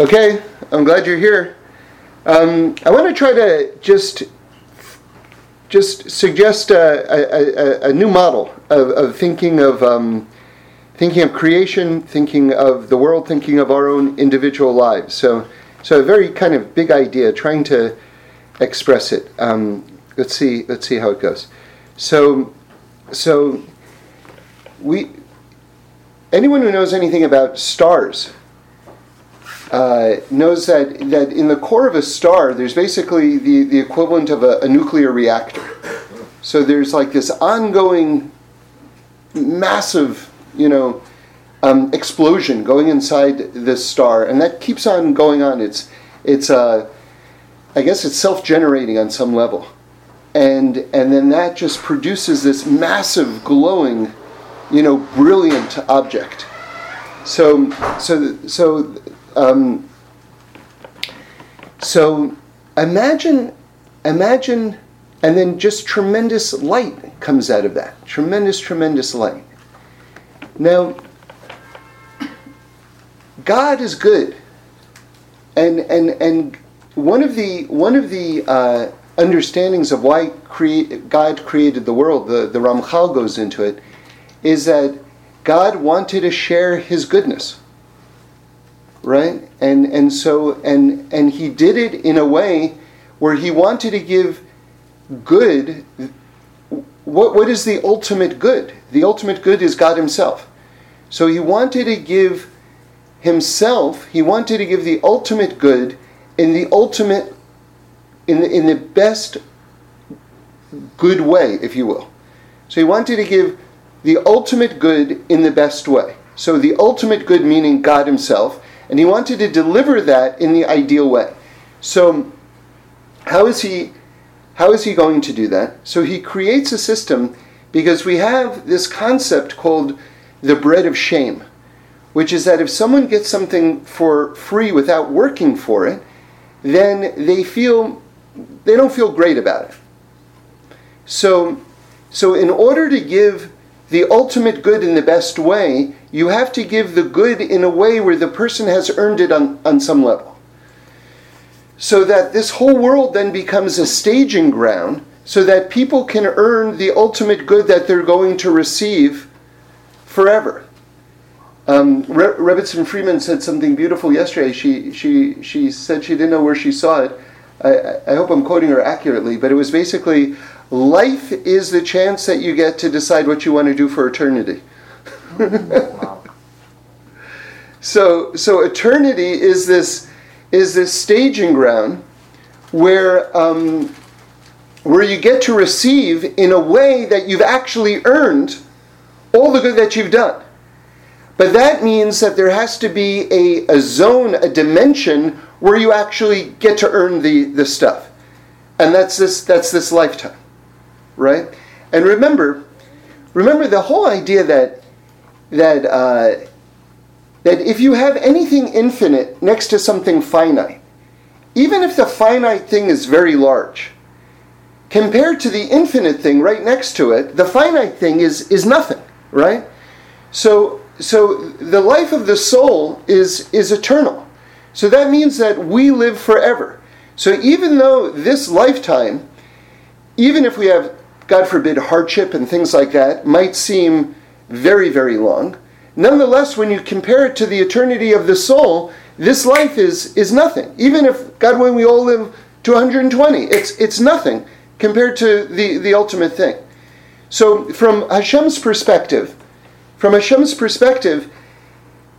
Okay, I'm glad you're here. Um, I want to try to just just suggest a, a, a, a new model of, of thinking of um, thinking of creation, thinking of the world, thinking of our own individual lives. So, so a very kind of big idea, trying to express it. Um, let's see. Let's see how it goes. So, so we. Anyone who knows anything about stars uh, knows that, that in the core of a star, there's basically the, the equivalent of a, a nuclear reactor. So there's like this ongoing, massive, you know, um, explosion going inside this star, and that keeps on going on. It's, it's, uh, I guess, it's self-generating on some level, and and then that just produces this massive, glowing, you know, brilliant object. So, so, so um, so imagine, imagine, and then just tremendous light comes out of that. Tremendous, tremendous light. Now, God is good, and and and one of the one of the uh, understandings of why create, God created the world, the the Ramchal goes into it, is that God wanted to share His goodness right? And and so and and he did it in a way where he wanted to give good. What what is the ultimate good? The ultimate good is God Himself. So he wanted to give himself. He wanted to give the ultimate good in the ultimate in the, in the best good way, if you will. So he wanted to give the ultimate good in the best way. So the ultimate good meaning God Himself, and he wanted to deliver that in the ideal way. So, how is he? How is he going to do that? So he creates a system because we have this concept called the bread of shame, which is that if someone gets something for free without working for it, then they feel they don't feel great about it. So, so in order to give the ultimate good in the best way, you have to give the good in a way where the person has earned it on, on some level. So that this whole world then becomes a staging ground so that people can earn the ultimate good that they're going to receive forever. Um, Re- Freeman said something beautiful yesterday. She, she, she said she didn't know where she saw it. I, I hope I'm quoting her accurately, but it was basically Life is the chance that you get to decide what you want to do for eternity. so, so eternity is this is this staging ground where um, where you get to receive in a way that you've actually earned all the good that you've done. But that means that there has to be a, a zone, a dimension where you actually get to earn the, the stuff. And that's this that's this lifetime right? And remember, remember the whole idea that that uh, that if you have anything infinite next to something finite, even if the finite thing is very large, compared to the infinite thing right next to it, the finite thing is is nothing, right? So so the life of the soul is is eternal. So that means that we live forever. So even though this lifetime, even if we have God forbid, hardship and things like that might seem very, very long. Nonetheless, when you compare it to the eternity of the soul, this life is, is nothing. Even if, God willing, we all live to 120, it's, it's nothing compared to the, the ultimate thing. So, from Hashem's perspective, from Hashem's perspective,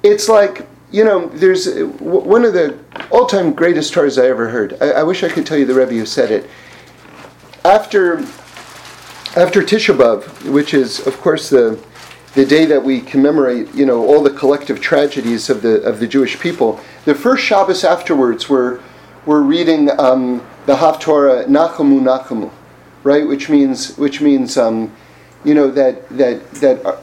it's like, you know, there's one of the all time greatest stories I ever heard. I, I wish I could tell you the Rebbe who said it. After after Tisha B'Av, which is, of course, the the day that we commemorate, you know, all the collective tragedies of the of the Jewish people, the first Shabbos afterwards, we're we're reading um, the Haftorah Nachamu Nachamu, right? Which means which means um, you know that that that uh,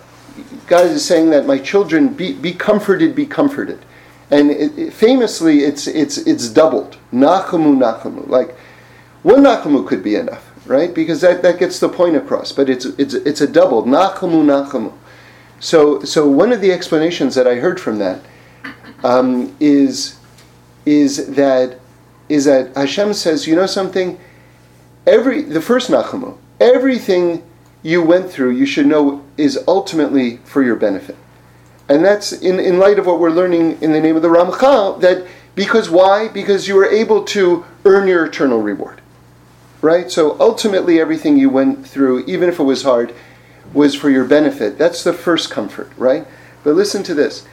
God is saying that my children be be comforted, be comforted, and it, it, famously it's it's it's doubled Nachamu Nachamu. Like one Nachamu could be enough right? Because that, that gets the point across. But it's it's it's a double nachamu nachamu. So so one of the explanations that I heard from that um, is is that is that Hashem says, you know something? Every the first Nachamu, everything you went through, you should know is ultimately for your benefit. And that's in, in light of what we're learning in the name of the Ramchal, that because why? Because you were able to earn your eternal reward. Right? So ultimately everything you went through, even if it was hard, was for your benefit. That's the first comfort, right? But listen to this.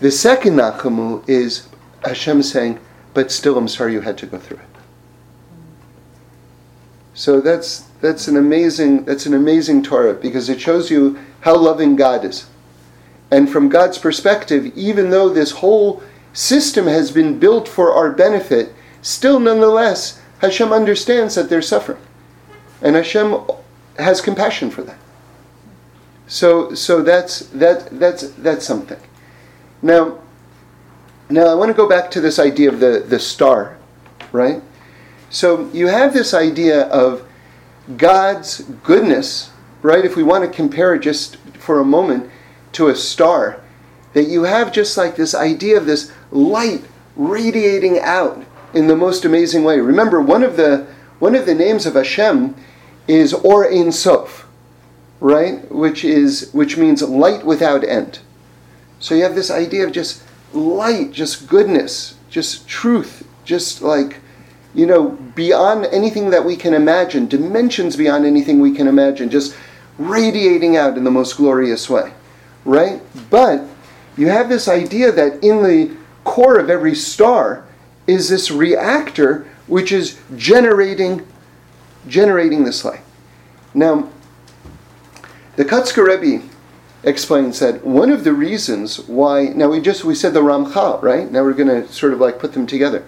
The second Nachamu is Hashem saying, but still I'm sorry you had to go through it. So that's that's an amazing that's an amazing Torah because it shows you how loving God is. And from God's perspective, even though this whole system has been built for our benefit, still nonetheless Hashem understands that they're suffering. And Hashem has compassion for them. So so that's that that's that's something. Now now I want to go back to this idea of the, the star, right? So you have this idea of God's goodness, right? If we want to compare it just for a moment to a star, that you have just like this idea of this light radiating out in the most amazing way. Remember, one of the one of the names of Hashem is Or Ein Sof, right? Which is which means light without end. So you have this idea of just light, just goodness, just truth, just like you know, beyond anything that we can imagine, dimensions beyond anything we can imagine, just radiating out in the most glorious way, right? But you have this idea that in the core of every star is this reactor which is generating generating this light. Now, the Kotzker Rebbe explains that one of the reasons why now we just we said the Ramchal, right? Now we're going to sort of like put them together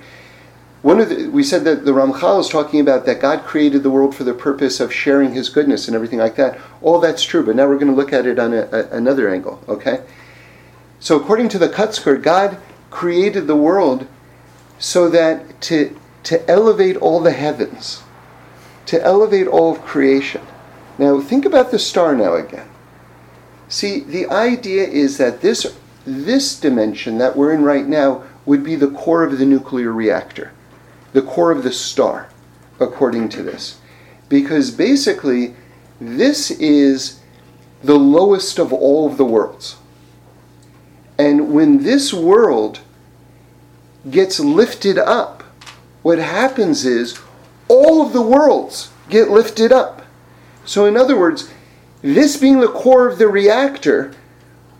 one of the, we said that the Ramchal is talking about that God created the world for the purpose of sharing His goodness and everything like that. All that's true, but now we're going to look at it on a, a, another angle. Okay, so according to the Kotzker, God created the world so that to to elevate all the heavens, to elevate all of creation. Now think about the star now again. See, the idea is that this this dimension that we're in right now would be the core of the nuclear reactor the core of the star, according to this. Because basically, this is the lowest of all of the worlds. And when this world gets lifted up, what happens is all of the worlds get lifted up. So, in other words, this being the core of the reactor,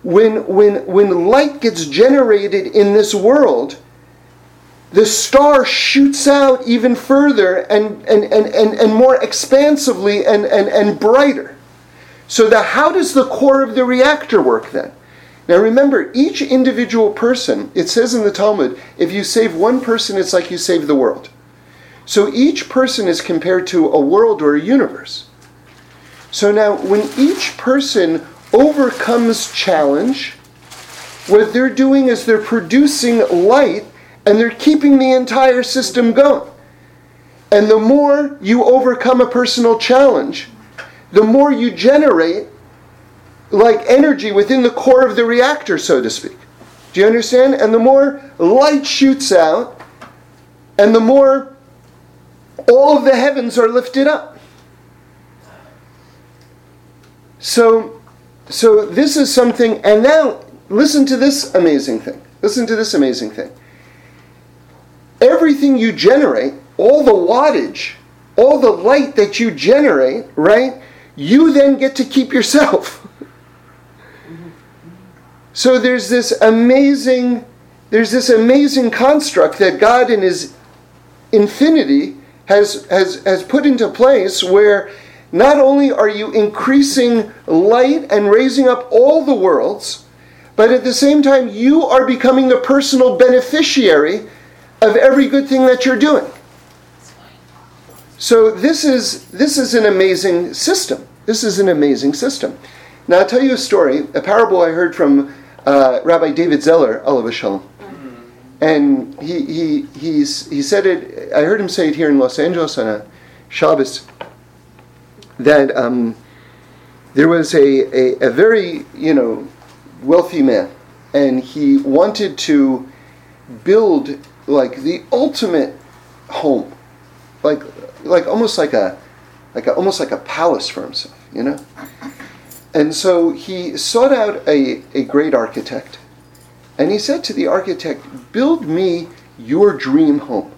when, when, when light gets generated in this world, the star shoots out even further and, and, and, and, and more expansively and, and, and brighter. So the, how does the core of the reactor work then? Now remember, each individual person, it says in the Talmud, if you save one person, it's like you save the world. So each person is compared to a world or a universe. So now, when each person overcomes challenge, what they're doing is they're producing light and they're keeping the entire system going. And the more you overcome a personal challenge, the more you generate like energy within the core of the reactor, so to speak. Do you understand? And the more light shoots out, and the more all of the heavens are lifted up. So, so this is something, and now listen to this amazing thing. Listen to this amazing thing everything you generate, all the wattage, all the light that you generate, right, you then get to keep yourself. so there's this amazing there's this amazing construct that God in his infinity has has has put into place where not only are you increasing light and raising up all the worlds, but at the same time you are becoming the personal beneficiary of every good thing that you're doing. So this is this is an amazing system. This is an amazing system. Now I'll tell you a story, a parable I heard from uh, Rabbi David Zeller, Allah Shalom. And he, he, he's, he said it, I heard him say it here in Los Angeles on a Shabbos, that um, there was a, a, a very, you know, wealthy man, and he wanted to build like the ultimate home, like like almost like a like a, almost like a palace for himself, you know. And so he sought out a, a great architect, and he said to the architect, "Build me your dream home."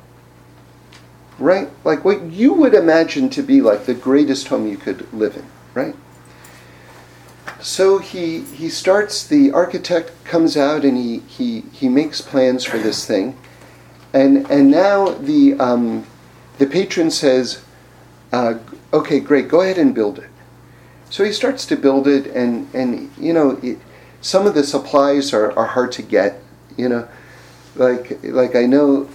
Right, like what you would imagine to be like the greatest home you could live in, right? So he he starts. The architect comes out and he he he makes plans for this thing, and and now the um, the patron says, uh, "Okay, great, go ahead and build it." So he starts to build it, and and you know, it, some of the supplies are, are hard to get. You know, like like I know,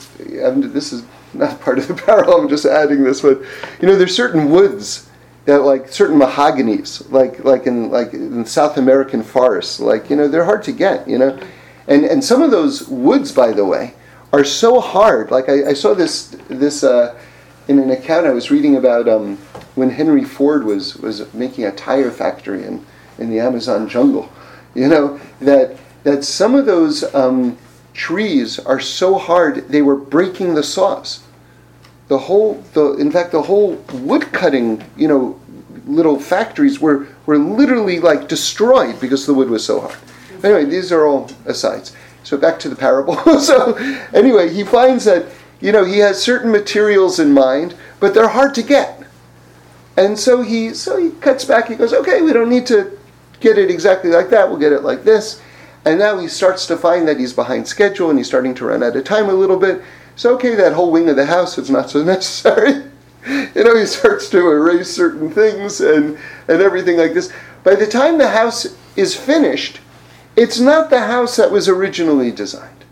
I'm, this is not part of the parallel. I'm just adding this, but you know, there's certain woods that like certain mahoganies, like like in like in South American forests, like you know they're hard to get, you know, and and some of those woods, by the way, are so hard. Like I, I saw this this uh, in an account I was reading about um, when Henry Ford was was making a tire factory in in the Amazon jungle, you know that that some of those um, trees are so hard they were breaking the saws the whole the in fact the whole wood cutting you know little factories were were literally like destroyed because the wood was so hard. Anyway these are all asides. So back to the parable. So anyway he finds that you know he has certain materials in mind but they're hard to get. And so he so he cuts back. He goes okay we don't need to get it exactly like that. We'll get it like this and now he starts to find that he's behind schedule and he's starting to run out of time a little bit so, okay, that whole wing of the house is not so necessary. you know, he starts to erase certain things and, and everything like this. By the time the house is finished, it's not the house that was originally designed.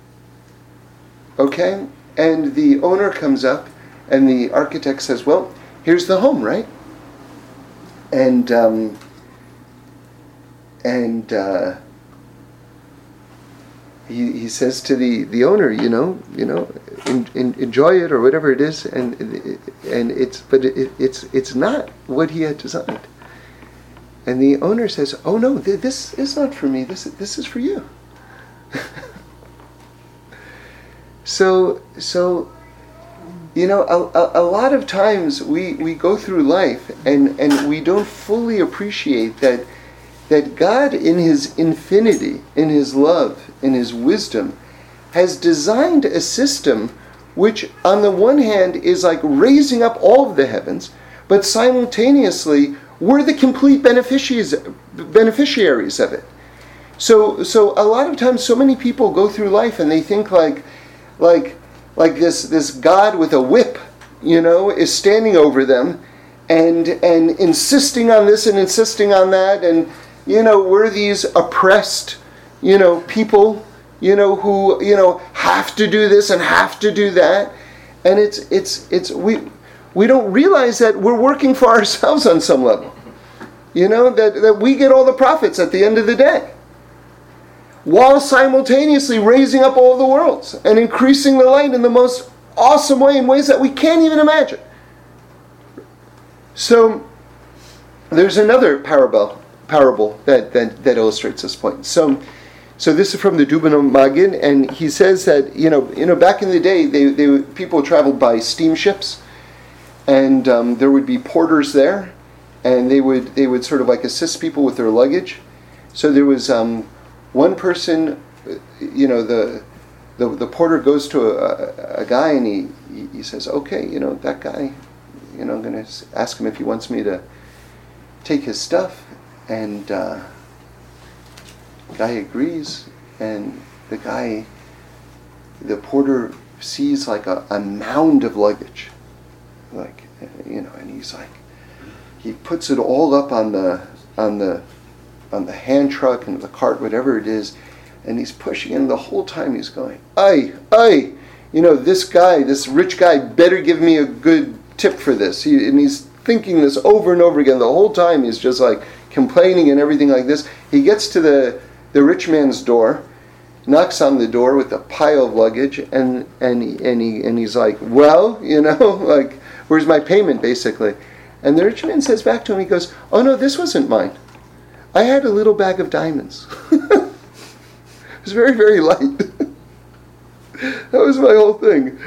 Okay? And the owner comes up and the architect says, Well, here's the home, right? And, um, and, uh, he, he says to the, the owner, you know, you know, in, in, enjoy it or whatever it is, and and it's but it, it's it's not what he had designed. And the owner says, "Oh no, th- this is not for me. This this is for you." so so, you know, a, a, a lot of times we we go through life and and we don't fully appreciate that that God, in His infinity, in His love, in His wisdom, has designed a system which, on the one hand, is like raising up all of the heavens, but simultaneously, we're the complete beneficiaries, beneficiaries of it. So, so a lot of times, so many people go through life and they think like, like, like this, this God with a whip, you know, is standing over them, and and insisting on this and insisting on that, and you know, we're these oppressed, you know, people, you know, who, you know, have to do this and have to do that. And it's, it's, it's, we, we don't realize that we're working for ourselves on some level. You know, that, that we get all the profits at the end of the day. While simultaneously raising up all the worlds and increasing the light in the most awesome way in ways that we can't even imagine. So, there's another parable parable that, that, that illustrates this point. So, so this is from the Dubno Maggid, and he says that you know, you know, back in the day, they, they people traveled by steamships, and um, there would be porters there, and they would they would sort of like assist people with their luggage. So there was um, one person, you know, the the, the porter goes to a, a guy and he, he says, okay, you know, that guy, you know, I'm going to ask him if he wants me to take his stuff and uh, guy agrees, and the guy, the porter sees like a, a mound of luggage, like you know, and he's like, he puts it all up on the on the on the hand truck and the cart, whatever it is, and he's pushing and the whole time he's going, "Ay, ay, you know, this guy, this rich guy, better give me a good tip for this." He, and he's thinking this over and over again. The whole time he's just like, complaining and everything like this. He gets to the, the rich man's door, knocks on the door with a pile of luggage, and, and, and, he, and he's like, Well, you know, like, where's my payment, basically? And the rich man says back to him, He goes, Oh, no, this wasn't mine. I had a little bag of diamonds. it was very, very light. that was my whole thing.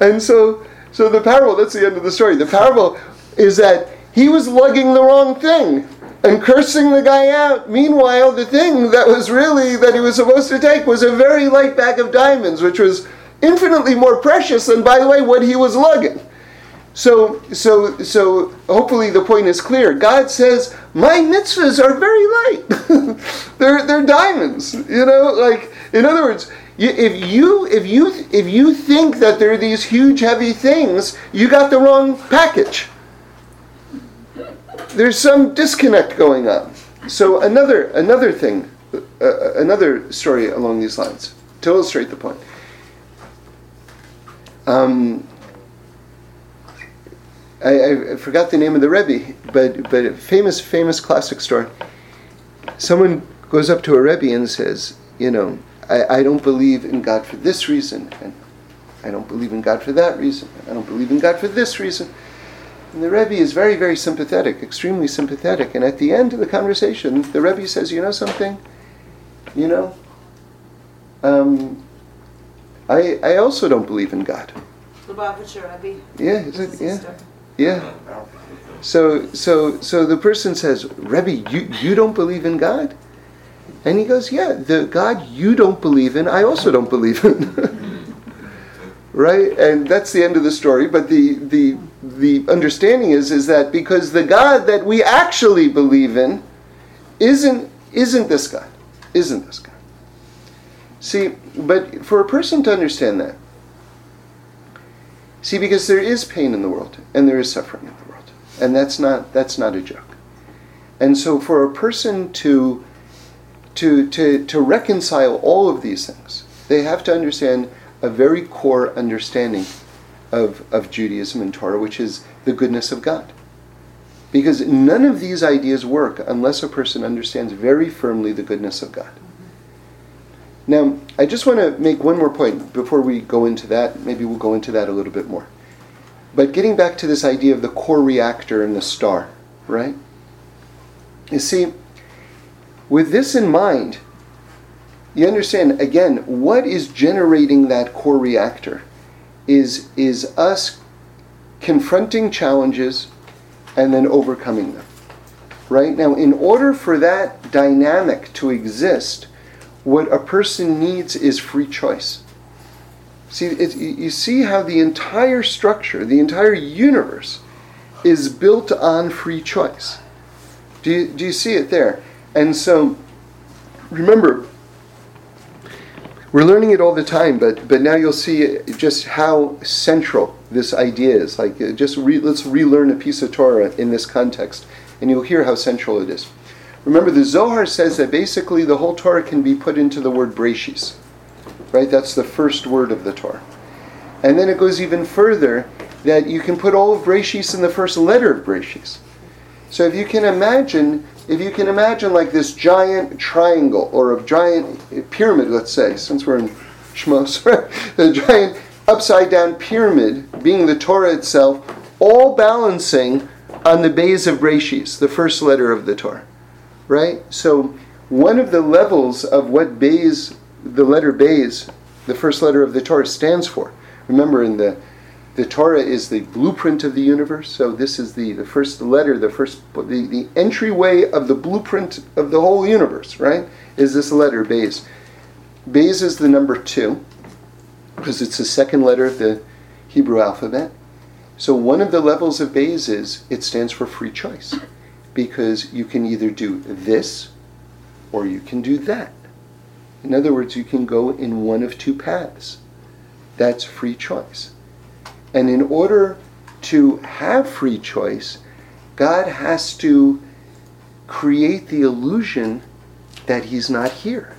And so, so the parable, that's the end of the story. The parable is that he was lugging the wrong thing and cursing the guy out. Meanwhile, the thing that was really that he was supposed to take was a very light bag of diamonds, which was infinitely more precious than, by the way, what he was lugging. So, so, so hopefully the point is clear. God says, my mitzvahs are very light. they're, they're diamonds. You know, like, in other words, if you, if, you, if you think that they're these huge, heavy things, you got the wrong package. There's some disconnect going on. So another, another thing, uh, uh another story along these lines, to illustrate the point. Um, I, I, forgot the name of the Rebbe, but but a famous famous classic story. Someone goes up to a Rebbe and says, you know, I, I don't believe in God for this reason, and I don't believe in God for that reason, I don't believe in God for this reason. And the Rebbe is very, very sympathetic, extremely sympathetic. And at the end of the conversation, the Rebbe says, You know something? You know, um, I, I also don't believe in God. Lubavitcher Rebbe. Yeah, is it, yeah. Yeah. So, so, so the person says, Rebbe, you, you don't believe in God? And he goes, Yeah, the God you don't believe in, I also don't believe in. right? And that's the end of the story. But the, the, the understanding is, is that because the God that we actually believe in isn't, isn't this God. Isn't this God. See, but for a person to understand that, See, because there is pain in the world and there is suffering in the world. And that's not that's not a joke. And so for a person to to to, to reconcile all of these things, they have to understand a very core understanding of, of Judaism and Torah, which is the goodness of God. Because none of these ideas work unless a person understands very firmly the goodness of God. Now, I just want to make one more point before we go into that. Maybe we'll go into that a little bit more. But getting back to this idea of the core reactor and the star, right? You see, with this in mind, you understand again what is generating that core reactor is is us confronting challenges and then overcoming them. Right? Now, in order for that dynamic to exist, what a person needs is free choice. See, it, you see how the entire structure, the entire universe, is built on free choice. Do you, do you see it there? And so, remember, we're learning it all the time, but, but now you'll see just how central this idea is. Like, uh, just re, let's relearn a piece of Torah in this context, and you'll hear how central it is. Remember, the Zohar says that basically the whole Torah can be put into the word Breshis. Right? That's the first word of the Torah. And then it goes even further that you can put all of Breshis in the first letter of Breshis. So if you can imagine, if you can imagine like this giant triangle or a giant pyramid, let's say, since we're in Shmos, the giant upside down pyramid being the Torah itself, all balancing on the base of Breshis, the first letter of the Torah right? So one of the levels of what Bays, the letter Bays, the first letter of the Torah stands for. Remember, in the the Torah is the blueprint of the universe. So this is the, the first letter, the first the, the entryway of the blueprint of the whole universe, right? Is this letter Bays. Bays is the number two, because it's the second letter of the Hebrew alphabet. So one of the levels of Bays is it stands for free choice because you can either do this or you can do that. In other words, you can go in one of two paths. That's free choice. And in order to have free choice, God has to create the illusion that He's not here.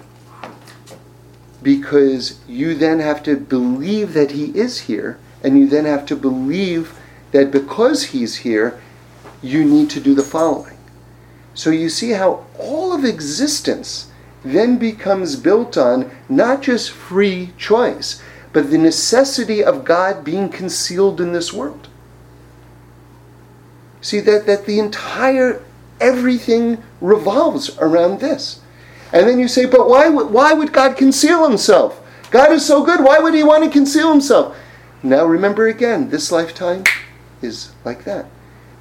Because you then have to believe that He is here, and you then have to believe that because He's here, you need to do the following. So you see how all of existence then becomes built on not just free choice, but the necessity of God being concealed in this world. See that, that the entire everything revolves around this. And then you say, but why would, why would God conceal himself? God is so good. Why would he want to conceal himself? Now remember again, this lifetime is like that.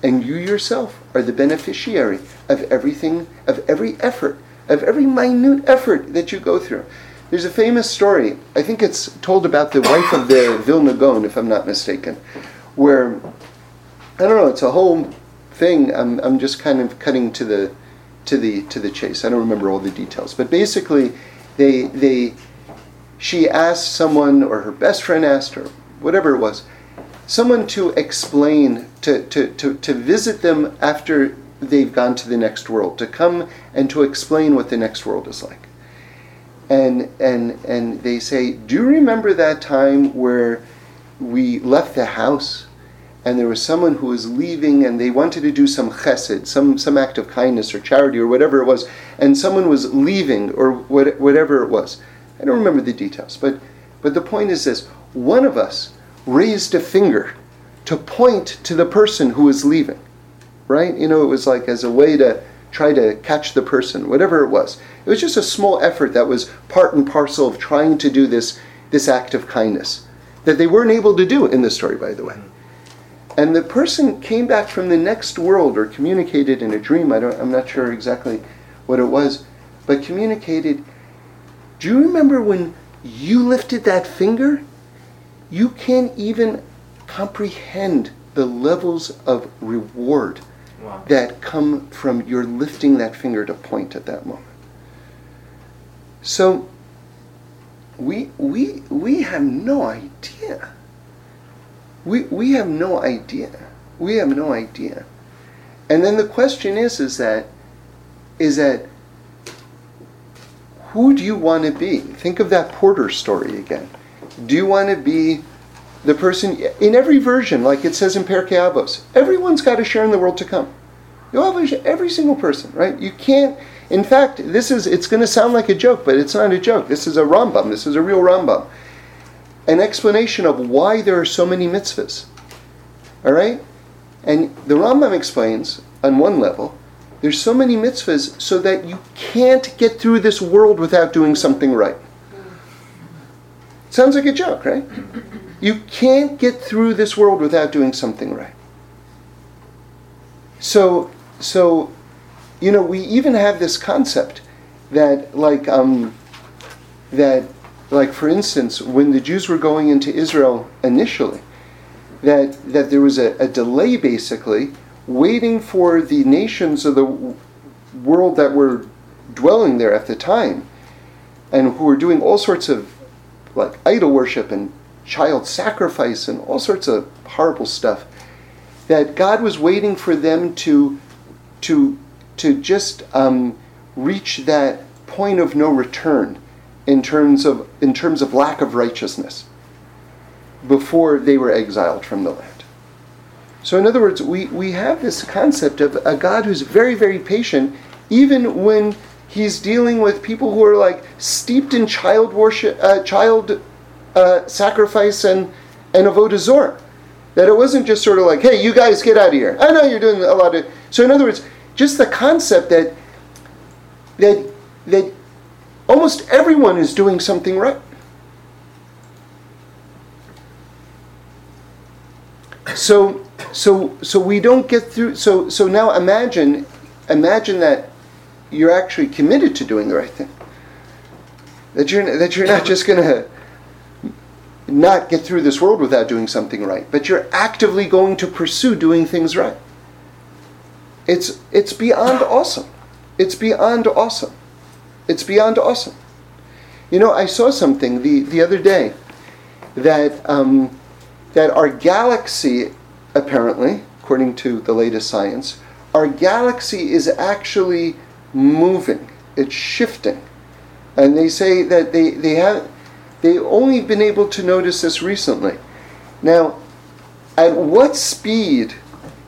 And you yourself are the beneficiary of everything, of every effort, of every minute effort that you go through. There's a famous story, I think it's told about the wife of the Vilna Gaon, if I'm not mistaken, where, I don't know, it's a whole thing. I'm, I'm just kind of cutting to the, to, the, to the chase. I don't remember all the details. But basically, they, they, she asked someone, or her best friend asked her, whatever it was, someone to explain, to, to, to, to visit them after they've gone to the next world, to come and to explain what the next world is like. And, and, and they say, Do you remember that time where we left the house and there was someone who was leaving and they wanted to do some chesed, some, some act of kindness or charity or whatever it was, and someone was leaving or what, whatever it was? I don't remember the details, but, but the point is this one of us raised a finger to point to the person who was leaving, right? You know, it was like as a way to try to catch the person, whatever it was. It was just a small effort that was part and parcel of trying to do this, this act of kindness that they weren't able to do in the story, by the way. And the person came back from the next world or communicated in a dream. I don't, I'm not sure exactly what it was, but communicated do you remember when you lifted that finger? You can't even comprehend the levels of reward wow. that come from your lifting that finger to point at that moment. So we we we have no idea. We we have no idea. We have no idea. And then the question is is that is that who do you want to be? Think of that Porter story again. Do you want to be the person in every version, like it says in Pirkei Avos? Everyone's got a share in the world to come. You have a, every single person, right? You can't. In fact, this is. It's going to sound like a joke, but it's not a joke. This is a Rambam. This is a real Rambam. An explanation of why there are so many mitzvahs. All right, and the Rambam explains on one level there's so many mitzvahs so that you can't get through this world without doing something right. Sounds like a joke, right? You can't get through this world without doing something right. So, so, you know, we even have this concept that, like, um, that, like, for instance, when the Jews were going into Israel initially, that that there was a, a delay basically waiting for the nations of the world that were dwelling there at the time and who were doing all sorts of like idol worship and child sacrifice and all sorts of horrible stuff that God was waiting for them to to to just um, reach that point of no return in terms of in terms of lack of righteousness before they were exiled from the land. So, in other words, we, we have this concept of a God who's very, very patient, even when he's dealing with people who are like steeped in child worship, uh, child uh, sacrifice, and, and avodah zorah. That it wasn't just sort of like, hey, you guys get out of here. I know you're doing a lot of. So, in other words, just the concept that that that almost everyone is doing something right. So so so we don't get through so so now imagine imagine that you're actually committed to doing the right thing that you're that you're not just to not get through this world without doing something right but you're actively going to pursue doing things right it's it's beyond awesome it's beyond awesome it's beyond awesome you know i saw something the the other day that um, that our galaxy apparently, according to the latest science, our galaxy is actually moving. It's shifting. And they say that they, they have they've only been able to notice this recently. Now, at what speed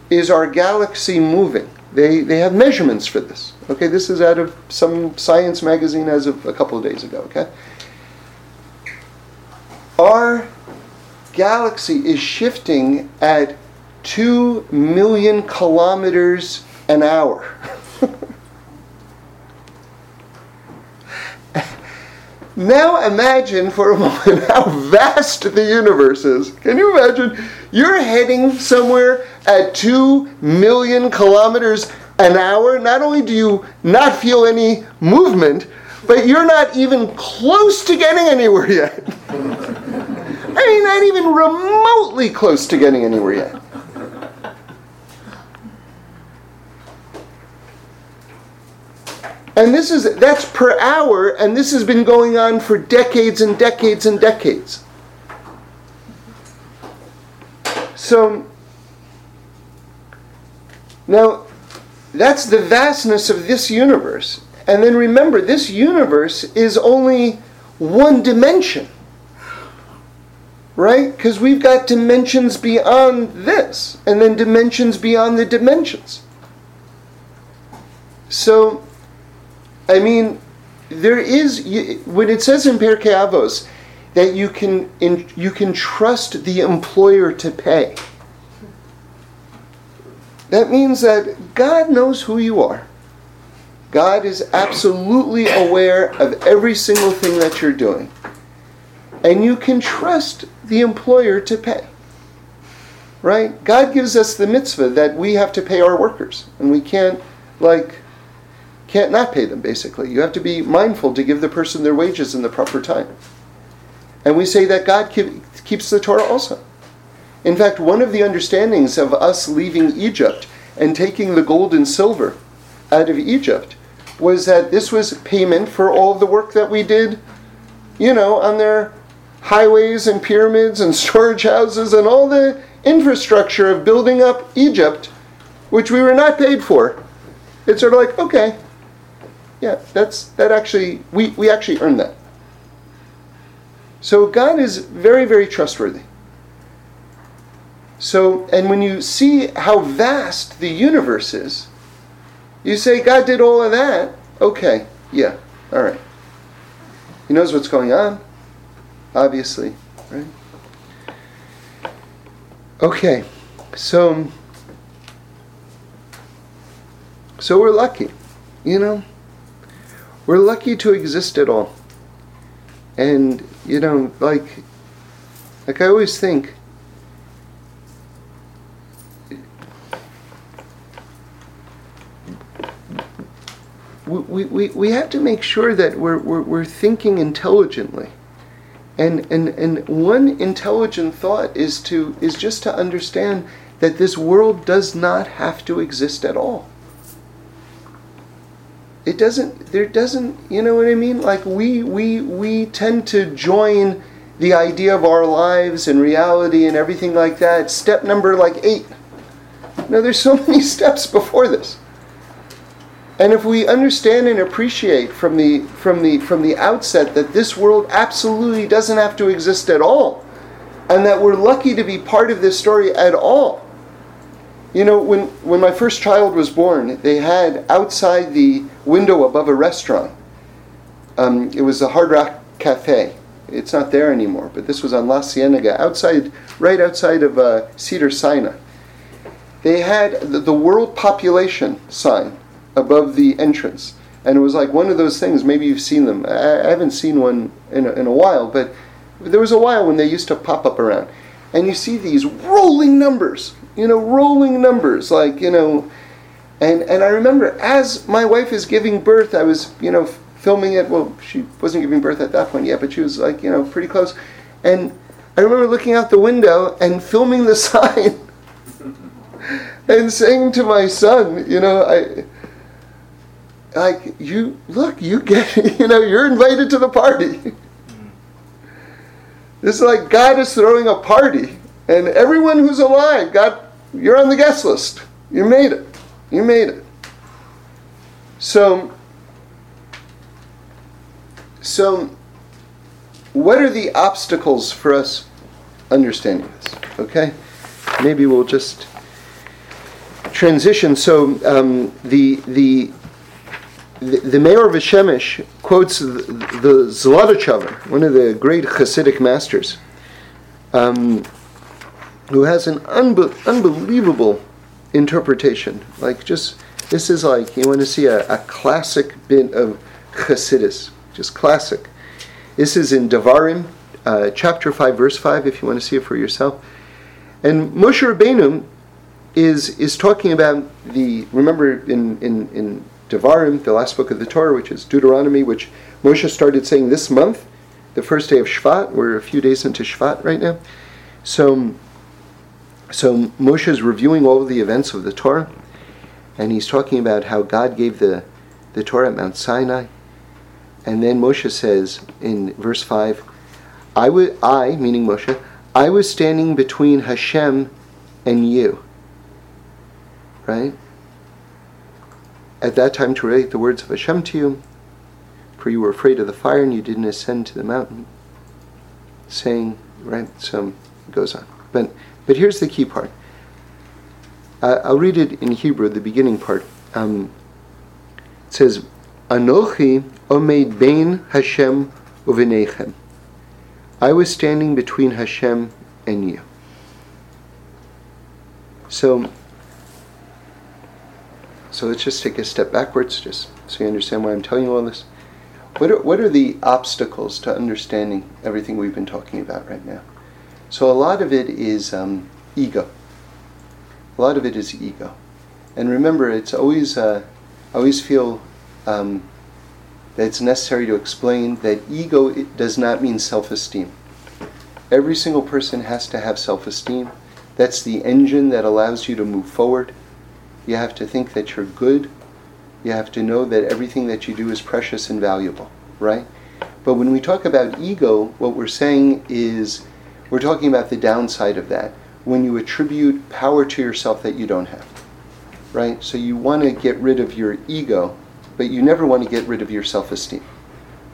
is our galaxy moving? They, they have measurements for this. Okay, this is out of some science magazine as of a couple of days ago, okay? Our galaxy is shifting at 2 million kilometers an hour. now imagine for a moment how vast the universe is. Can you imagine? You're heading somewhere at 2 million kilometers an hour. Not only do you not feel any movement, but you're not even close to getting anywhere yet. I mean, not even remotely close to getting anywhere yet. And this is that's per hour, and this has been going on for decades and decades and decades. So now that's the vastness of this universe. And then remember, this universe is only one dimension. Right? Because we've got dimensions beyond this, and then dimensions beyond the dimensions. So I mean, there is when it says in Pirkei Avos that you can you can trust the employer to pay. That means that God knows who you are. God is absolutely aware of every single thing that you're doing. And you can trust the employer to pay. Right? God gives us the mitzvah that we have to pay our workers. And we can't, like, can't not pay them, basically. You have to be mindful to give the person their wages in the proper time. And we say that God keep, keeps the Torah also. In fact, one of the understandings of us leaving Egypt and taking the gold and silver out of Egypt was that this was payment for all the work that we did, you know, on their highways and pyramids and storage houses and all the infrastructure of building up Egypt, which we were not paid for. It's sort of like, okay, yeah, that's that actually we, we actually earned that. So God is very, very trustworthy. So, and when you see how vast the universe is, you say, God did all of that. Okay, yeah, all right. He knows what's going on, obviously, right? Okay, so, so we're lucky, you know? We're lucky to exist at all. And, you know, like, like I always think, we, we, we have to make sure that we're, we're, we're thinking intelligently. And, and, and one intelligent thought is to is just to understand that this world does not have to exist at all it doesn't there doesn't you know what i mean? Like we we we tend to join the idea of our lives and reality and everything like that. Step number like eight. No there's so many steps before this. And if we understand and appreciate from the from the from the outset that this world absolutely doesn't have to exist at all and that we're lucky to be part of this story at all you know, when, when my first child was born, they had outside the window above a restaurant, um, it was a Hard Rock Cafe. It's not there anymore, but this was on La Cienega, outside, right outside of uh, Cedar Sinai. They had the, the world population sign above the entrance. And it was like one of those things, maybe you've seen them. I, I haven't seen one in a, in a while, but there was a while when they used to pop up around. And you see these rolling numbers you know, rolling numbers, like, you know, and, and I remember as my wife is giving birth, I was, you know, filming it. Well, she wasn't giving birth at that point yet, but she was like, you know, pretty close. And I remember looking out the window and filming the sign and saying to my son, you know, I, like, you, look, you get, you know, you're invited to the party. This is like God is throwing a party, and everyone who's alive, God you're on the guest list. You made it. You made it. So, so what are the obstacles for us understanding this? Okay, maybe we'll just transition. So um, the the the, Maor VaShemesh quotes the, the one of the great Hasidic masters. Um, who has an unbe- unbelievable interpretation. Like, just this is like you want to see a, a classic bit of Chassidus, just classic. This is in Devarim, uh, chapter 5, verse 5, if you want to see it for yourself. And Moshe Rabbeinu is, is talking about the, remember in, in, in Devarim, the last book of the Torah, which is Deuteronomy, which Moshe started saying this month, the first day of Shvat. We're a few days into Shvat right now. So, so Moshe is reviewing all of the events of the Torah, and he's talking about how God gave the, the Torah at Mount Sinai. And then Moshe says in verse 5, I, w- I, meaning Moshe, I was standing between Hashem and you. Right? At that time to relate the words of Hashem to you, for you were afraid of the fire and you didn't ascend to the mountain. Saying, right? So it goes on. But but here's the key part. Uh, I'll read it in Hebrew, the beginning part. Um, it says, Anochi omeid bein Hashem uvinechem. I was standing between Hashem and you. So, so let's just take a step backwards, just so you understand why I'm telling you all this. What are, what are the obstacles to understanding everything we've been talking about right now? So a lot of it is um, ego. A lot of it is ego. And remember, it's always, uh, I always feel um, that it's necessary to explain that ego does not mean self esteem. Every single person has to have self esteem. That's the engine that allows you to move forward. You have to think that you're good. You have to know that everything that you do is precious and valuable, right? But when we talk about ego, what we're saying is we're talking about the downside of that. When you attribute power to yourself that you don't have, right? So you want to get rid of your ego but you never want to get rid of your self esteem,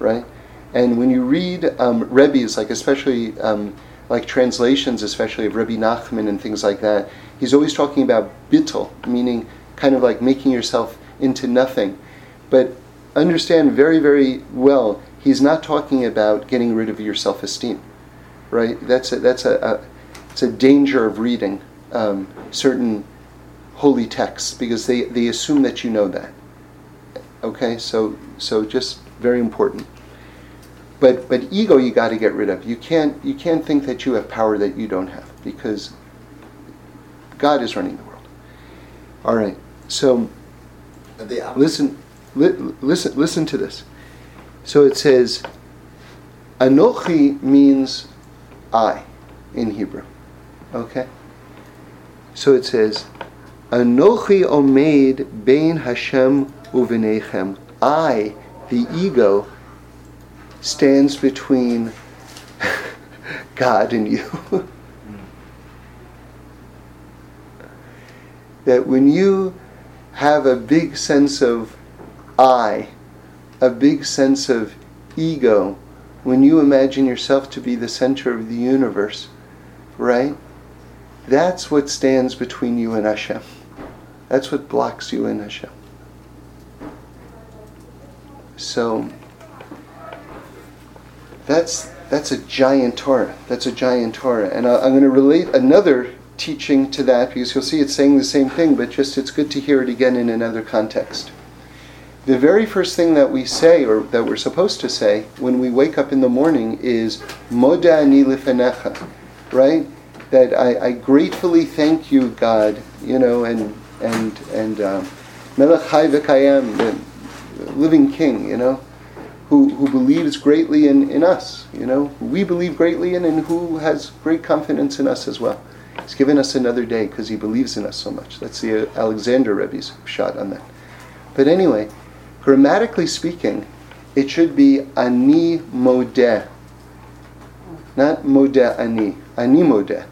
right? And when you read um, Rebbe's, like especially um, like translations, especially of Rebbe Nachman and things like that, he's always talking about bittul, meaning kind of like making yourself into nothing. But understand very, very well, he's not talking about getting rid of your self esteem, right? That's a, that's a, a, it's a danger of reading um, certain holy texts because they, they assume that you know that. Okay, so so just very important. But but ego you got to get rid of. You can't you can't think that you have power that you don't have because God is running the world. All right. So listen li- listen listen to this. So it says Anochi means I in Hebrew. Okay? So it says Anochi omeid bein Hashem uvinechem. I, the ego, stands between God and you. that when you have a big sense of I, a big sense of ego, when you imagine yourself to be the center of the universe, right? That's what stands between you and Hashem. That's what blocks you and Hashem. So that's that's a giant Torah. That's a giant Torah, and I, I'm going to relate another teaching to that because you'll see it's saying the same thing, but just it's good to hear it again in another context. The very first thing that we say, or that we're supposed to say, when we wake up in the morning is Moda ani lifenecha, right? That I, I, gratefully thank you, God, you know, and and and uh, Melech Chai v'Kayem, living king, you know, who, who believes greatly in, in us, you know, who we believe greatly in and who has great confidence in us as well. He's given us another day because he believes in us so much. That's the Alexander Rebbe's shot on that. But anyway, grammatically speaking, it should be ani modeh, not modeh ani, ani modeh.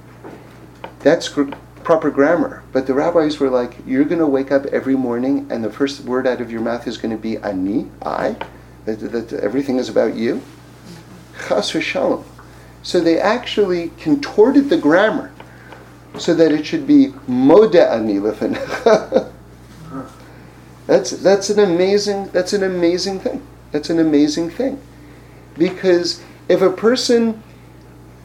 That's gr- proper grammar. But the rabbis were like, you're going to wake up every morning and the first word out of your mouth is going to be ani, I, that, that everything is about you. Chas v'shalom. So they actually contorted the grammar so that it should be moda ani That's that's an amazing that's an amazing thing. That's an amazing thing. Because if a person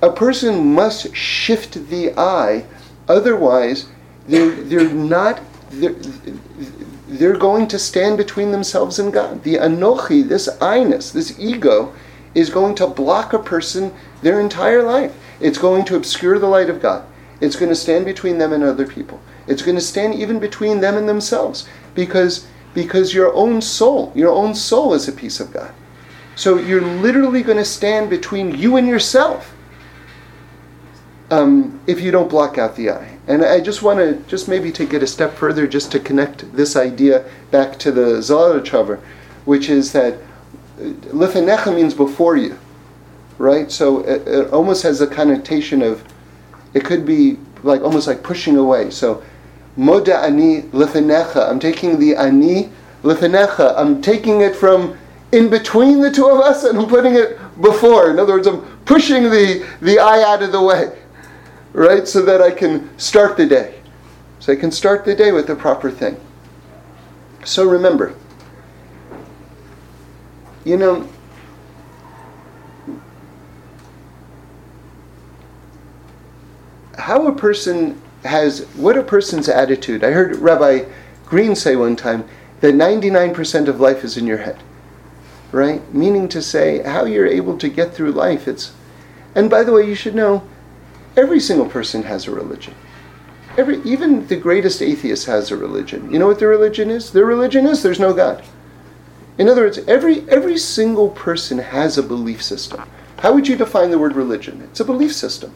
a person must shift the I Otherwise, they're, they're not, they're, they're going to stand between themselves and God. The anochi, this I-ness, this ego, is going to block a person their entire life. It's going to obscure the light of God. It's going to stand between them and other people. It's going to stand even between them and themselves because because your own soul, your own soul is a piece of God. So you're literally going to stand between you and yourself um, if you don't block out the I. And I just want to just maybe take it a step further, just to connect this idea back to the Zalachavar, which is that uh, means before you, right? So it, it almost has a connotation of, it could be like almost like pushing away. So Moda ani lefenecha. I'm taking the ani lefenecha. I'm taking it from in between the two of us and I'm putting it before. In other words, I'm pushing the, the I out of the way, right? So that I can start the day. So I can start the day with the proper thing. So remember, you know, how a person has what a person's attitude. I heard Rabbi Green say one time that 99% of life is in your head. Right? Meaning to say how you're able to get through life. It's and by the way, you should know every single person has a religion. Every even the greatest atheist has a religion. You know what their religion is? Their religion is there's no God. In other words, every every single person has a belief system. How would you define the word religion? It's a belief system.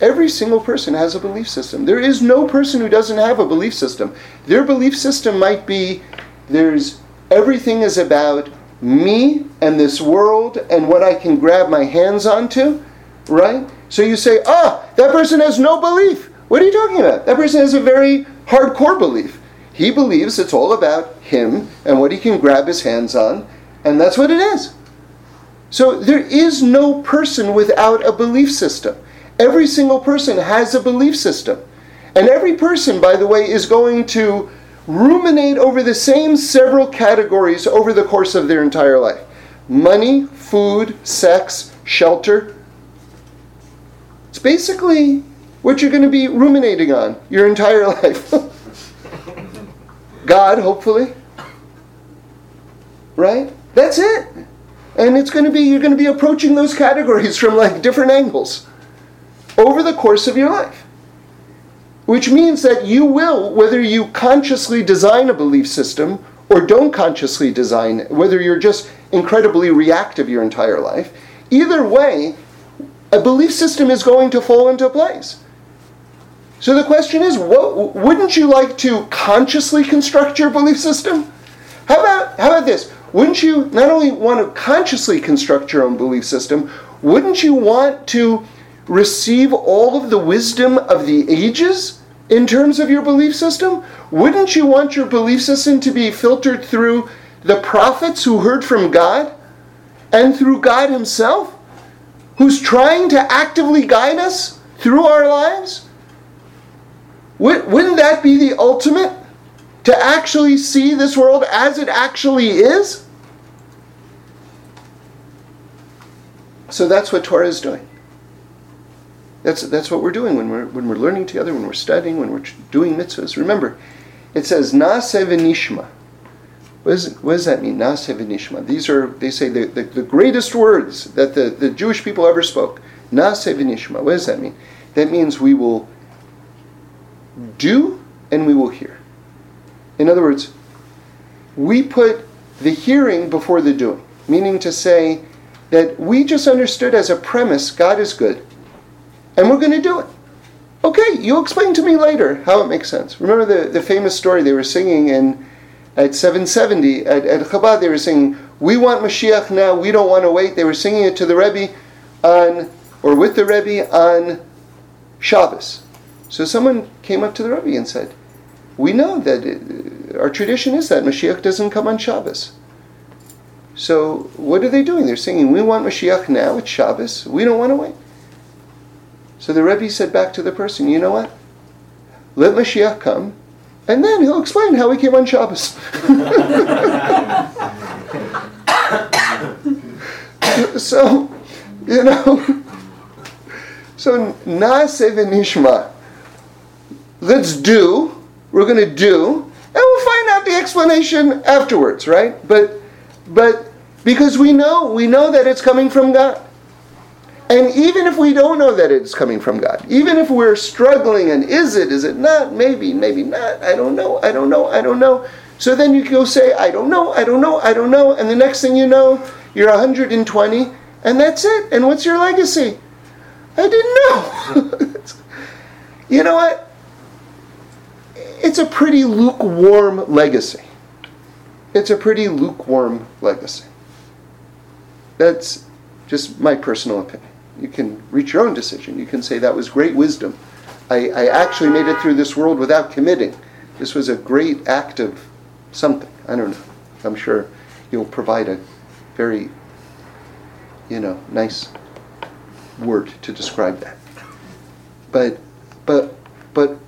Every single person has a belief system. There is no person who doesn't have a belief system. Their belief system might be there's everything is about me and this world and what I can grab my hands onto, right? So you say, ah, that person has no belief. What are you talking about? That person has a very hardcore belief. He believes it's all about him and what he can grab his hands on, and that's what it is. So there is no person without a belief system. Every single person has a belief system. And every person, by the way, is going to ruminate over the same several categories over the course of their entire life money, food, sex, shelter. It's basically what you're going to be ruminating on your entire life. God, hopefully. Right? That's it. And it's going to be, you're going to be approaching those categories from like different angles over the course of your life. Which means that you will, whether you consciously design a belief system or don't consciously design, whether you're just incredibly reactive your entire life, either way, a belief system is going to fall into place. So the question is, what, wouldn't you like to consciously construct your belief system? How about, how about this? Wouldn't you not only want to consciously construct your own belief system, wouldn't you want to receive all of the wisdom of the ages in terms of your belief system? Wouldn't you want your belief system to be filtered through the prophets who heard from God and through God Himself, who's trying to actively guide us through our lives? Wouldn't that be the ultimate? To actually see this world as it actually is? So that's what Torah is doing. That's, that's what we're doing when we're, when we're learning together, when we're studying, when we're doing mitzvahs. Remember, it says Naaseh v'nishma. What, is, what does that mean, Naaseh v'nishma? These are, they say, the, the, the, greatest words that the, the Jewish people ever spoke. Naaseh v'nishma. What does that mean? That means we will do and we will hear. In other words, we put the hearing before the doing, meaning to say that we just understood as a premise God is good and we're going to do it. Okay, you'll explain to me later how it makes sense. Remember the, the famous story they were singing in at 770 at, at Chabad, they were singing, We want Mashiach now, we don't want to wait. They were singing it to the Rebbe on, or with the Rebbe on Shabbos. So someone came up to the Rebbe and said, We know that it, our tradition is that Mashiach doesn't come on Shabbos. So what are they doing? They're singing, We want Mashiach now, it's Shabbos, we don't want to wait. So the Rebbe said back to the person, you know what? Let Mashiach come, and then he'll explain how he came on Shabbos. so, you know, so Naaseh v'nishma. Let's do. We're going to do, and we'll find out the explanation afterwards, right? But, but Because we know, we know that it's coming from God. And even if we don't know that it's coming from God, even if we're struggling and is it, is it not, maybe, maybe not, I don't know, I don't know, I don't know. So then you go say, I don't know, I don't know, I don't know. And the next thing you know, you're 120, and that's it. And what's your legacy? I didn't know. you know what? It's a pretty lukewarm legacy. It's a pretty lukewarm legacy. That's just my personal opinion you can reach your own decision. You can say that was great wisdom. I, I actually made it through this world without committing. This was a great act of something. I don't know. I'm sure you'll provide a very, you know, nice word to describe that. But, but, but,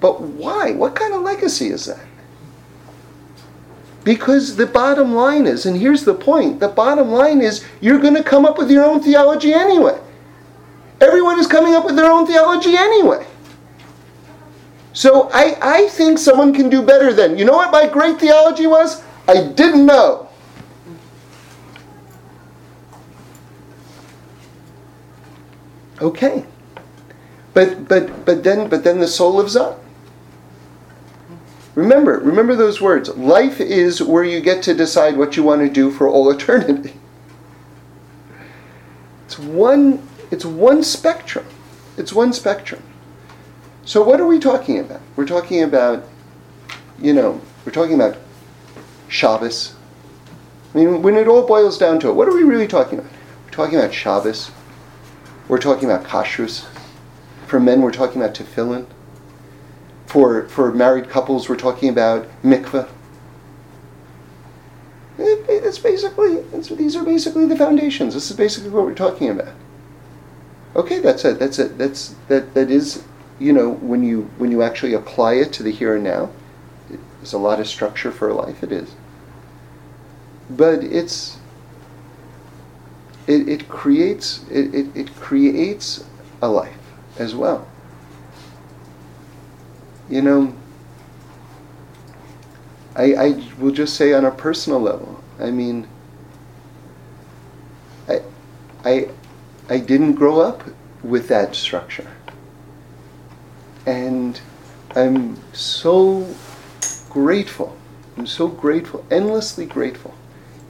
but why? What kind of legacy is that? Because the bottom line is, and here's the point the bottom line is you're going to come up with your own theology anyway. Everyone is coming up with their own theology anyway. So I, I think someone can do better than, you know what my great theology was? I didn't know. Okay. But but but then but then the soul lives on. Remember, remember those words. Life is where you get to decide what you want to do for all eternity. It's one it's one spectrum. It's one spectrum. So what are we talking about? We're talking about, you know, we're talking about Shabbos. I mean, when it all boils down to it, what are we really talking about? We're talking about Shabbos. We're talking about kashrus. For men, we're talking about tefillin. For, for married couples, we're talking about mikveh. It, it's basically, it's, these are basically the foundations. This is basically what we're talking about. Okay, that's it. That's it. That's that. That is, you know, when you when you actually apply it to the here and now, there's a lot of structure for a life. It is, but it's it, it creates it, it, it creates a life as well. You know, I I will just say on a personal level. I mean, I I I didn't grow up with that structure. And I'm so grateful. I'm so grateful, endlessly grateful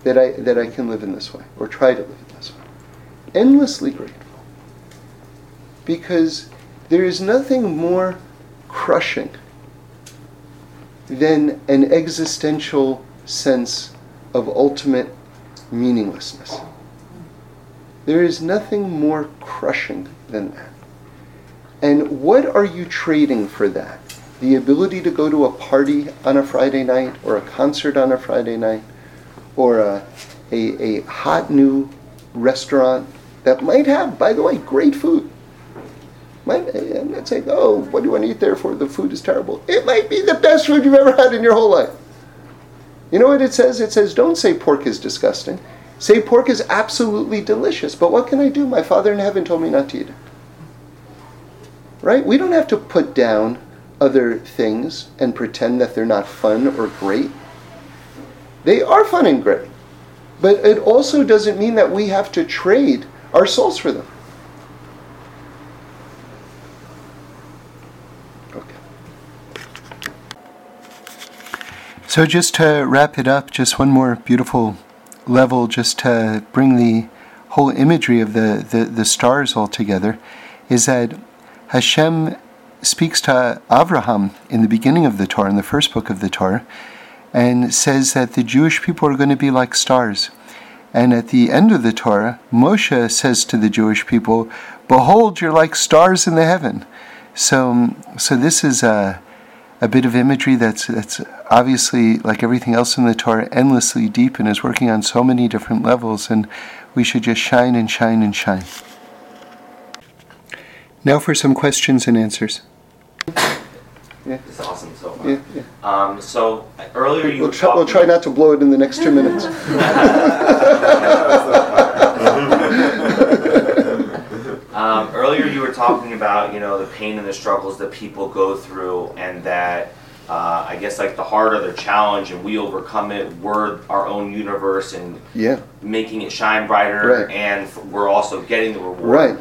that I that I can live in this way or try to live in this way. Endlessly grateful. Because there is nothing more crushing than an existential sense of ultimate meaninglessness. There is nothing more crushing than that. And what are you trading for that? The ability to go to a party on a Friday night, or a concert on a Friday night, or a, a, a hot new restaurant that might have, by the way, great food. Might, I'm not saying, oh, what do you want to eat there for? The food is terrible. It might be the best food you've ever had in your whole life. You know what it says? It says, don't say pork is disgusting. Say pork is absolutely delicious, but what can I do? My Father in heaven told me not to eat it. Right? We don't have to put down other things and pretend that they're not fun or great. They are fun and great. But it also doesn't mean that we have to trade our souls for them. Okay. So, just to wrap it up, just one more beautiful level just to bring the whole imagery of the, the, the stars all together is that Hashem speaks to Abraham in the beginning of the Torah, in the first book of the Torah, and says that the Jewish people are going to be like stars. And at the end of the Torah, Moshe says to the Jewish people, Behold, you're like stars in the heaven. So, so this is a, a bit of imagery that's, that's obviously, like everything else in the Torah, endlessly deep and is working on so many different levels, and we should just shine and shine and shine. Now for some questions and answers. Yeah. It's awesome so far. Yeah, yeah. Um, so earlier you we'll, try, we'll try not to blow it in the next two minutes. um, earlier you were talking about you know the pain and the struggles that people go through, and that uh, I guess like the harder the challenge and we overcome it, we're our own universe and Yeah. making it shine brighter, Right. and f- we're also getting the reward. Right.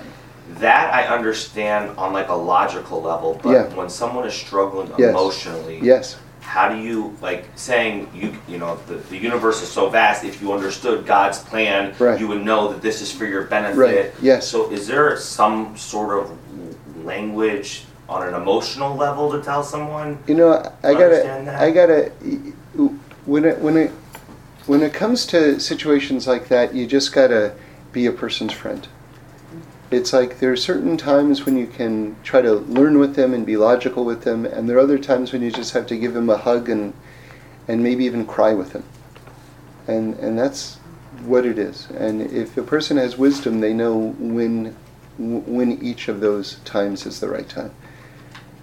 That I understand on like a logical level, but Yeah. when someone is struggling Yes. emotionally, Yes. How do you like saying you you know the, the universe is so vast if you understood god's plan Right. you would know that this is for your benefit Right, yes. so is there some sort of language on an emotional level to tell someone You know, I gotta, that? I gotta, when it, when it, when it comes to situations like that, you just gotta be a person's friend. It's like there are certain times when you can try to learn with them and be logical with them, and there are other times when you just have to give them a hug and, and maybe even cry with them. And, and that's what it is. And if a person has wisdom, they know when, when each of those times is the right time.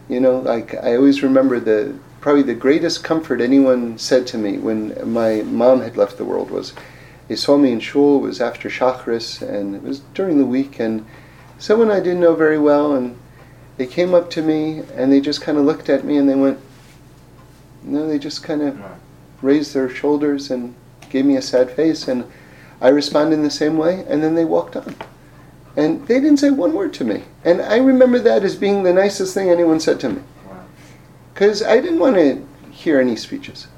You know, like I always remember the probably the greatest comfort anyone said to me when my mom had left the world was they saw me in shul, it was after Shachris, and it was during the week, and someone I didn't know very well, and they came up to me and they just kind of looked at me and they went, no, they just kind of raised their shoulders and gave me a sad face, and I responded in the same way, and then they walked on. And they didn't say one word to me. And I remember that as being the nicest thing anyone said to me. Because I didn't want to hear any speeches.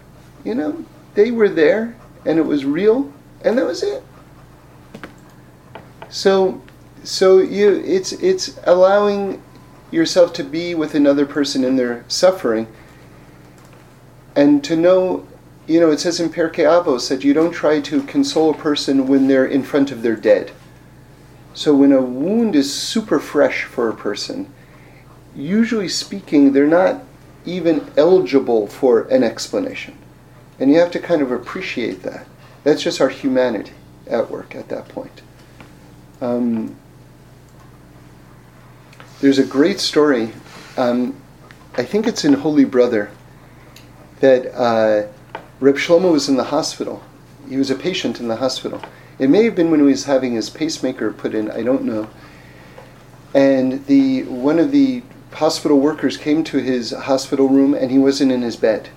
You know, they were there, and it was real, and that was it. So, so you, it's it's allowing yourself to be with another person in their suffering, and to know, you know, it says in Pirkei Avos that you don't try to console a person when they're in front of their dead. So when a wound is super fresh for a person, usually speaking, they're not even eligible for an explanation. And you have to kind of appreciate that. That's just our humanity at work at that point. Um, there's a great story, um, I think it's in Holy Brother, that uh, Reb Shlomo was in the hospital. He was a patient in the hospital. It may have been when he was having his pacemaker put in, I don't know. And the one of the hospital workers came to his hospital room and he wasn't in his bed.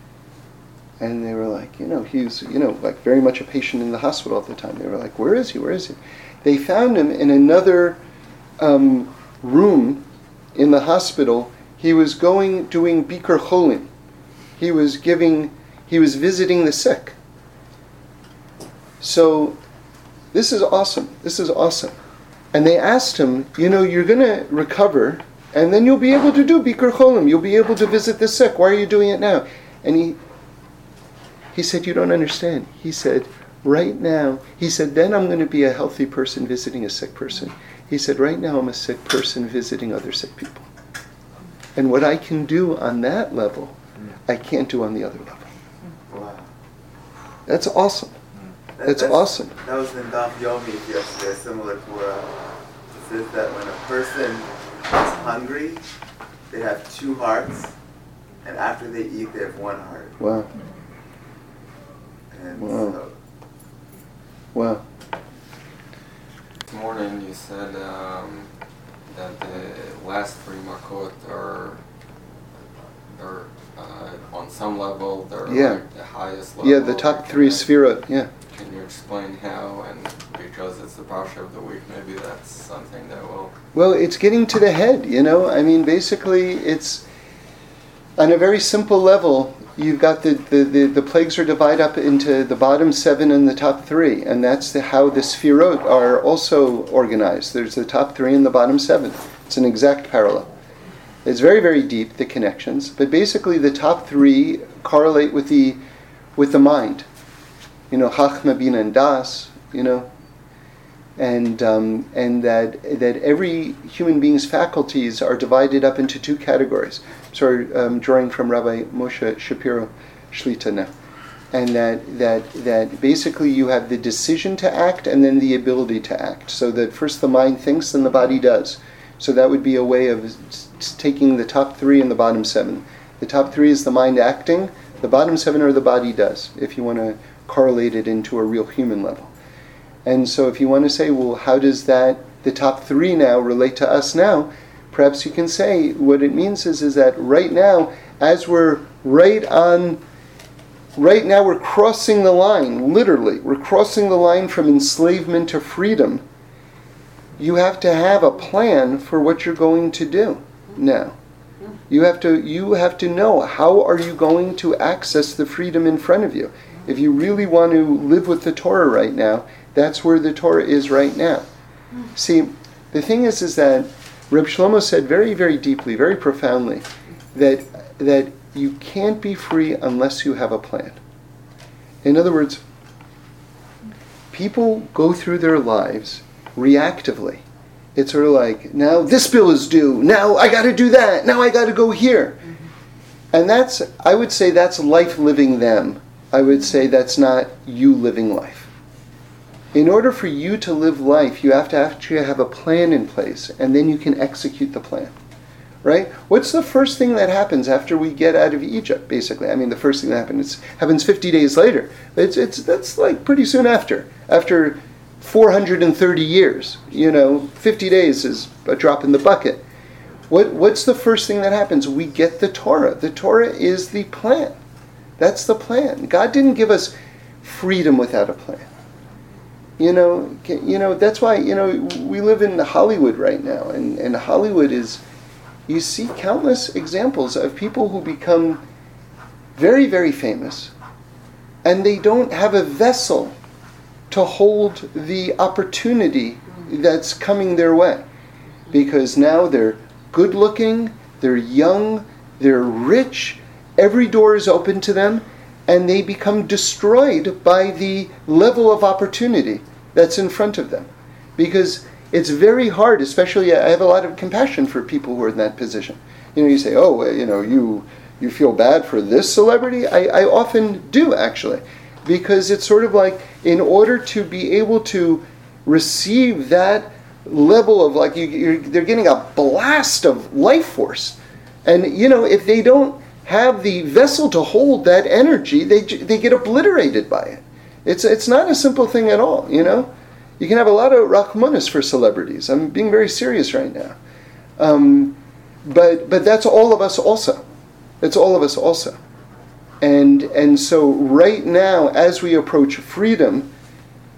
And they were like, you know, he's, you know, like very much a patient in the hospital at the time. They were like, where is he? Where is he? They found him in another um, room in the hospital. He was going, doing Bikur Cholim. He was giving, he was visiting the sick. So this is awesome. This is awesome. And they asked him, you know, you're going to recover and then you'll be able to do Bikur Cholim. You'll be able to visit the sick. Why are you doing it now? And he, he said, you don't understand. He said, right now, he said, then I'm going to be a healthy person visiting a sick person. He said, right now I'm a sick person visiting other sick people. And what I can do on that level, I can't do on the other level. Wow. That's awesome. That- That's awesome. That was in Daf Yomi yesterday, similar to where uh, it says that when a person is hungry, they have two hearts, and after they eat, they have one heart. Wow. And Wow. so, Wow. This morning you said um, that the last three makot are, are uh, on some level they're Yeah. like the highest level. Yeah, the top three sphira. Yeah. Can you explain how? And because it's the parsha of the week, maybe that's something that will. Well, it's getting to the head, you know? I mean, basically, it's on a very simple level. You've got the, the, the, the plagues are divided up into the bottom seven and the top three, and that's the, how the sphirot are also organized. There's the top three and the bottom seven. It's an exact parallel. It's very, very deep, the connections, but basically the top three correlate with the, with the mind. You know, Chachma, Bina, and Das, you know, and um, and that that every human being's faculties are divided up into two categories. Sorry, um, drawing from Rabbi Moshe Shapiro Shlita now, and that that that basically you have the decision to act and then the ability to act. So that first the mind thinks, then the body does. So that would be a way of taking the top three and the bottom seven. The top three is the mind acting. The bottom seven are the body does. If you want to correlate it into a real human level. And so, if you want to say, well, how does that, the top three now, relate to us now? perhaps you can say what it means is, is that right now, as we're right on, right now we're crossing the line, literally, we're crossing the line from enslavement to freedom. You have to have a plan for what you're going to do now. You have to you have to know how are you going to access the freedom in front of you. If you really want to live with the Torah right now, that's where the Torah is right now. See, the thing is is that Reb Shlomo said very, very deeply, very profoundly, that that you can't be free unless you have a plan. In other words, people go through their lives reactively. It's sort of like, now this bill is due, now I got to do that, now I got to go here. And that's, I would say, that's life living them. I would say that's not you living life. In order for you to live life, you have to actually have a plan in place, and then you can execute the plan. Right? What's the first thing that happens after we get out of Egypt? Basically, I mean, the first thing that happens happens 50 days later. It's it's that's like pretty soon after. After 430 years, you know, 50 days is a drop in the bucket. What what's the first thing that happens? We get the Torah. The Torah is the plan. That's the plan. God didn't give us freedom without a plan. You know, you know that's why you know we live in Hollywood right now, and, and Hollywood is you see countless examples of people who become very very famous, and they don't have a vessel to hold the opportunity that's coming their way, because now they're good looking, they're young, they're rich, every door is open to them, and they become destroyed by the level of opportunity that's in front of them. Because it's very hard, especially I have a lot of compassion for people who are in that position. You know, you say, oh, you know, you you feel bad for this celebrity. I, I often do actually, because it's sort of like in order to be able to receive that level of like you, they're getting a blast of life force, and you know if they don't have the vessel to hold that energy, they they get obliterated by it. It's it's not a simple thing at all, you know. You can have a lot of rachmanis for celebrities. I'm being very serious right now, um, but but that's all of us also. It's all of us also, and and so right now, as we approach freedom,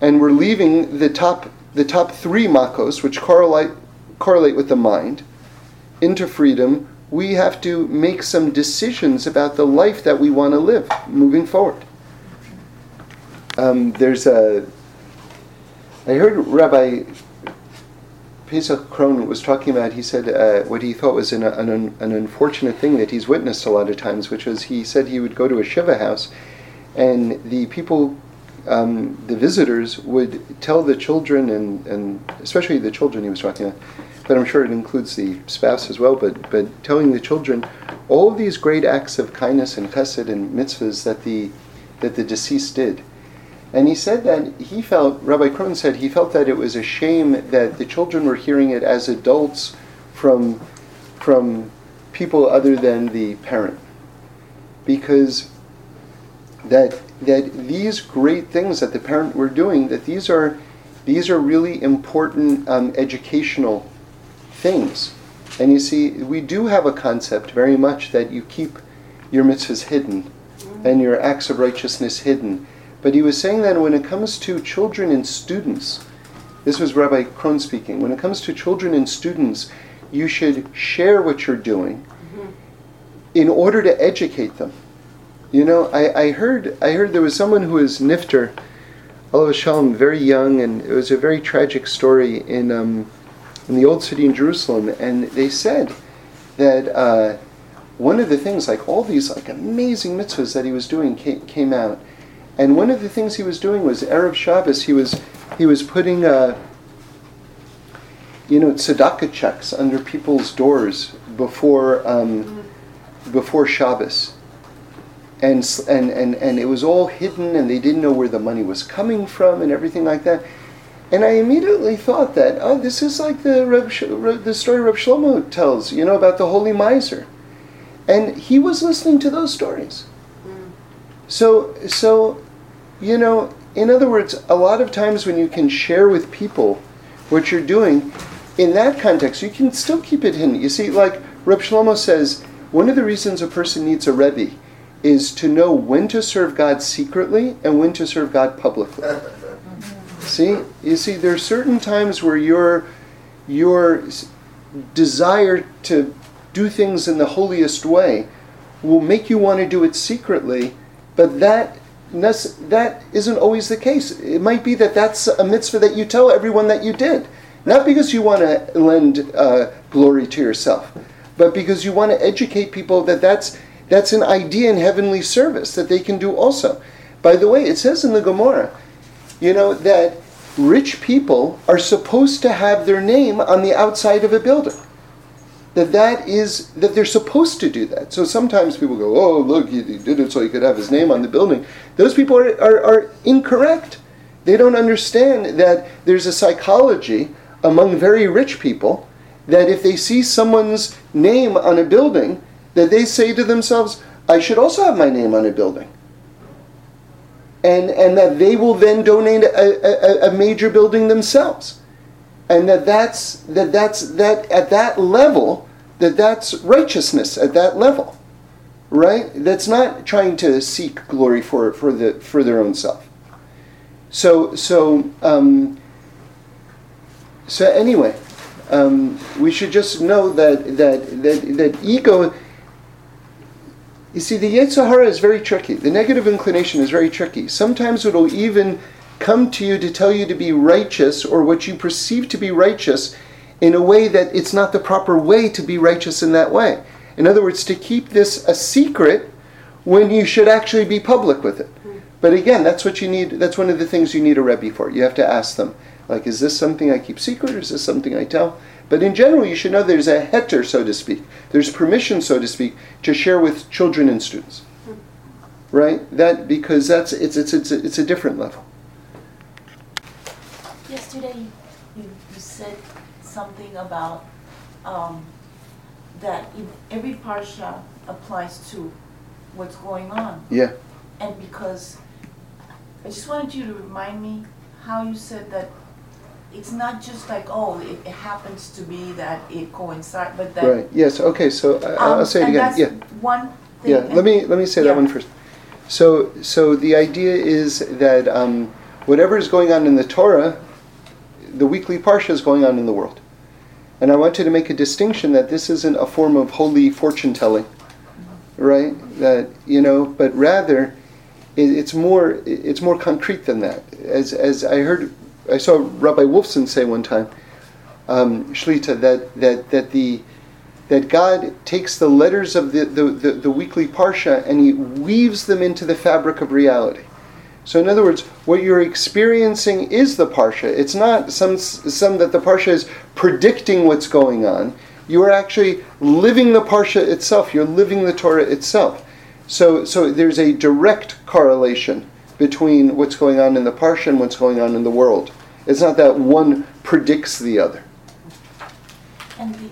and we're leaving the top the top three makos, which correlate correlate with the mind, into freedom. We have to make some decisions about the life that we want to live moving forward. Um, there's a. I heard Rabbi Pesach Krohn was talking about. He said uh, what he thought was an, an, an unfortunate thing that he's witnessed a lot of times, which was he said he would go to a shiva house, and the people, um, the visitors, would tell the children and and especially the children he was talking about, but I'm sure it includes the spouse as well. But but telling the children all these great acts of kindness and chesed and mitzvahs that the that the deceased did and he said that he felt, Rabbi Krohn said, he felt that it was a shame that the children were hearing it as adults from, from people other than the parent. Because that, that these great things that the parent were doing, that these are, these are really important um, educational things. And you see, we do have a concept very much that you keep your mitzvahs hidden and your acts of righteousness hidden but he was saying that when it comes to children and students, this was Rabbi Krohn speaking, when it comes to children and students, you should share what you're doing mm-hmm. in order to educate them. You know, I, I heard I heard there was someone who was nifter, Allah Shalom, very young, and it was a very tragic story in um, in the old city in Jerusalem, and they said that uh, one of the things, like all these like amazing mitzvahs that he was doing, came, came out, and one of the things he was doing was Erev Shabbos. He was he was putting uh, you know tzedakah checks under people's doors before um, before Shabbos. And, and, and, and it was all hidden, and they didn't know where the money was coming from, and everything like that. And I immediately thought that, oh, this is like the Reb, the story Reb Shlomo tells, you know, about the holy miser. And he was listening to those stories. So, so, you know, in other words, a lot of times when you can share with people what you're doing, in that context, you can still keep it hidden. You see, like Reb Shlomo says, one of the reasons a person needs a Rebbe is to know when to serve God secretly and when to serve God publicly. See, you see, there are certain times where your your desire to do things in the holiest way will make you want to do it secretly, but that that isn't always the case. It might be that that's a mitzvah that you tell everyone that you did, not because you want to lend uh, glory to yourself, but because you want to educate people that that's that's an idea in heavenly service that they can do also. By the way, it says in the Gemara you know, that rich people are supposed to have their name on the outside of a building. That that is that they're supposed to do that. So sometimes people go, "Oh, look, he, did it so he could have his name on the building." Those people are, are, are incorrect. They don't understand that there's a psychology among very rich people that if they see someone's name on a building, that they say to themselves, "I should also have my name on a building." and and that they will then donate a, a, a major building themselves, and that that's that that's that at that level that that's righteousness at that level, right? That's not trying to seek glory for for the for their own self. So so um, so anyway, um, we should just know that that that that ego. You see, the Yetzer Hara is very tricky. The negative inclination is very tricky. Sometimes it'll even come to you to tell you to be righteous or what you perceive to be righteous in a way that it's not the proper way to be righteous in that way. In other words, to keep this a secret when you should actually be public with it. But again, that's what you need. That's one of the things you need a Rebbe for. You have to ask them, like, is this something I keep secret or is this something I tell? But in general, you should know there's a heter, so to speak. There's permission, so to speak, to share with children and students. Right? That because that's it's it's it's it's a different level. Yesterday, you, you said something about um, that in every parsha applies to what's going on. Yeah. And because, I just wanted you to remind me how you said that it's not just like, oh, it, it happens to be that it coincides, but that. Right. Yes. Okay. So I, I'll um, say it again. that's Yeah. One thing. Yeah, let me let me say Yeah. that one first. So so the idea is that um, whatever is going on in the Torah, the weekly parsha is going on in the world, and I wanted to make a distinction that this isn't a form of holy fortune telling, right? That you know, but rather, it, it's more it's more concrete than that. As as I heard, I saw Rabbi Wolfson say one time, um, Shlita, that that that the that God takes the letters of the, the, the, the weekly parsha and he weaves them into the fabric of reality. So, in other words, what you're experiencing is the parsha. It's not some, some that the parsha is predicting what's going on. You are actually living the parsha itself. You're living the Torah itself. So, so there's a direct correlation between what's going on in the parsha and what's going on in the world. It's not that one predicts the other. And the,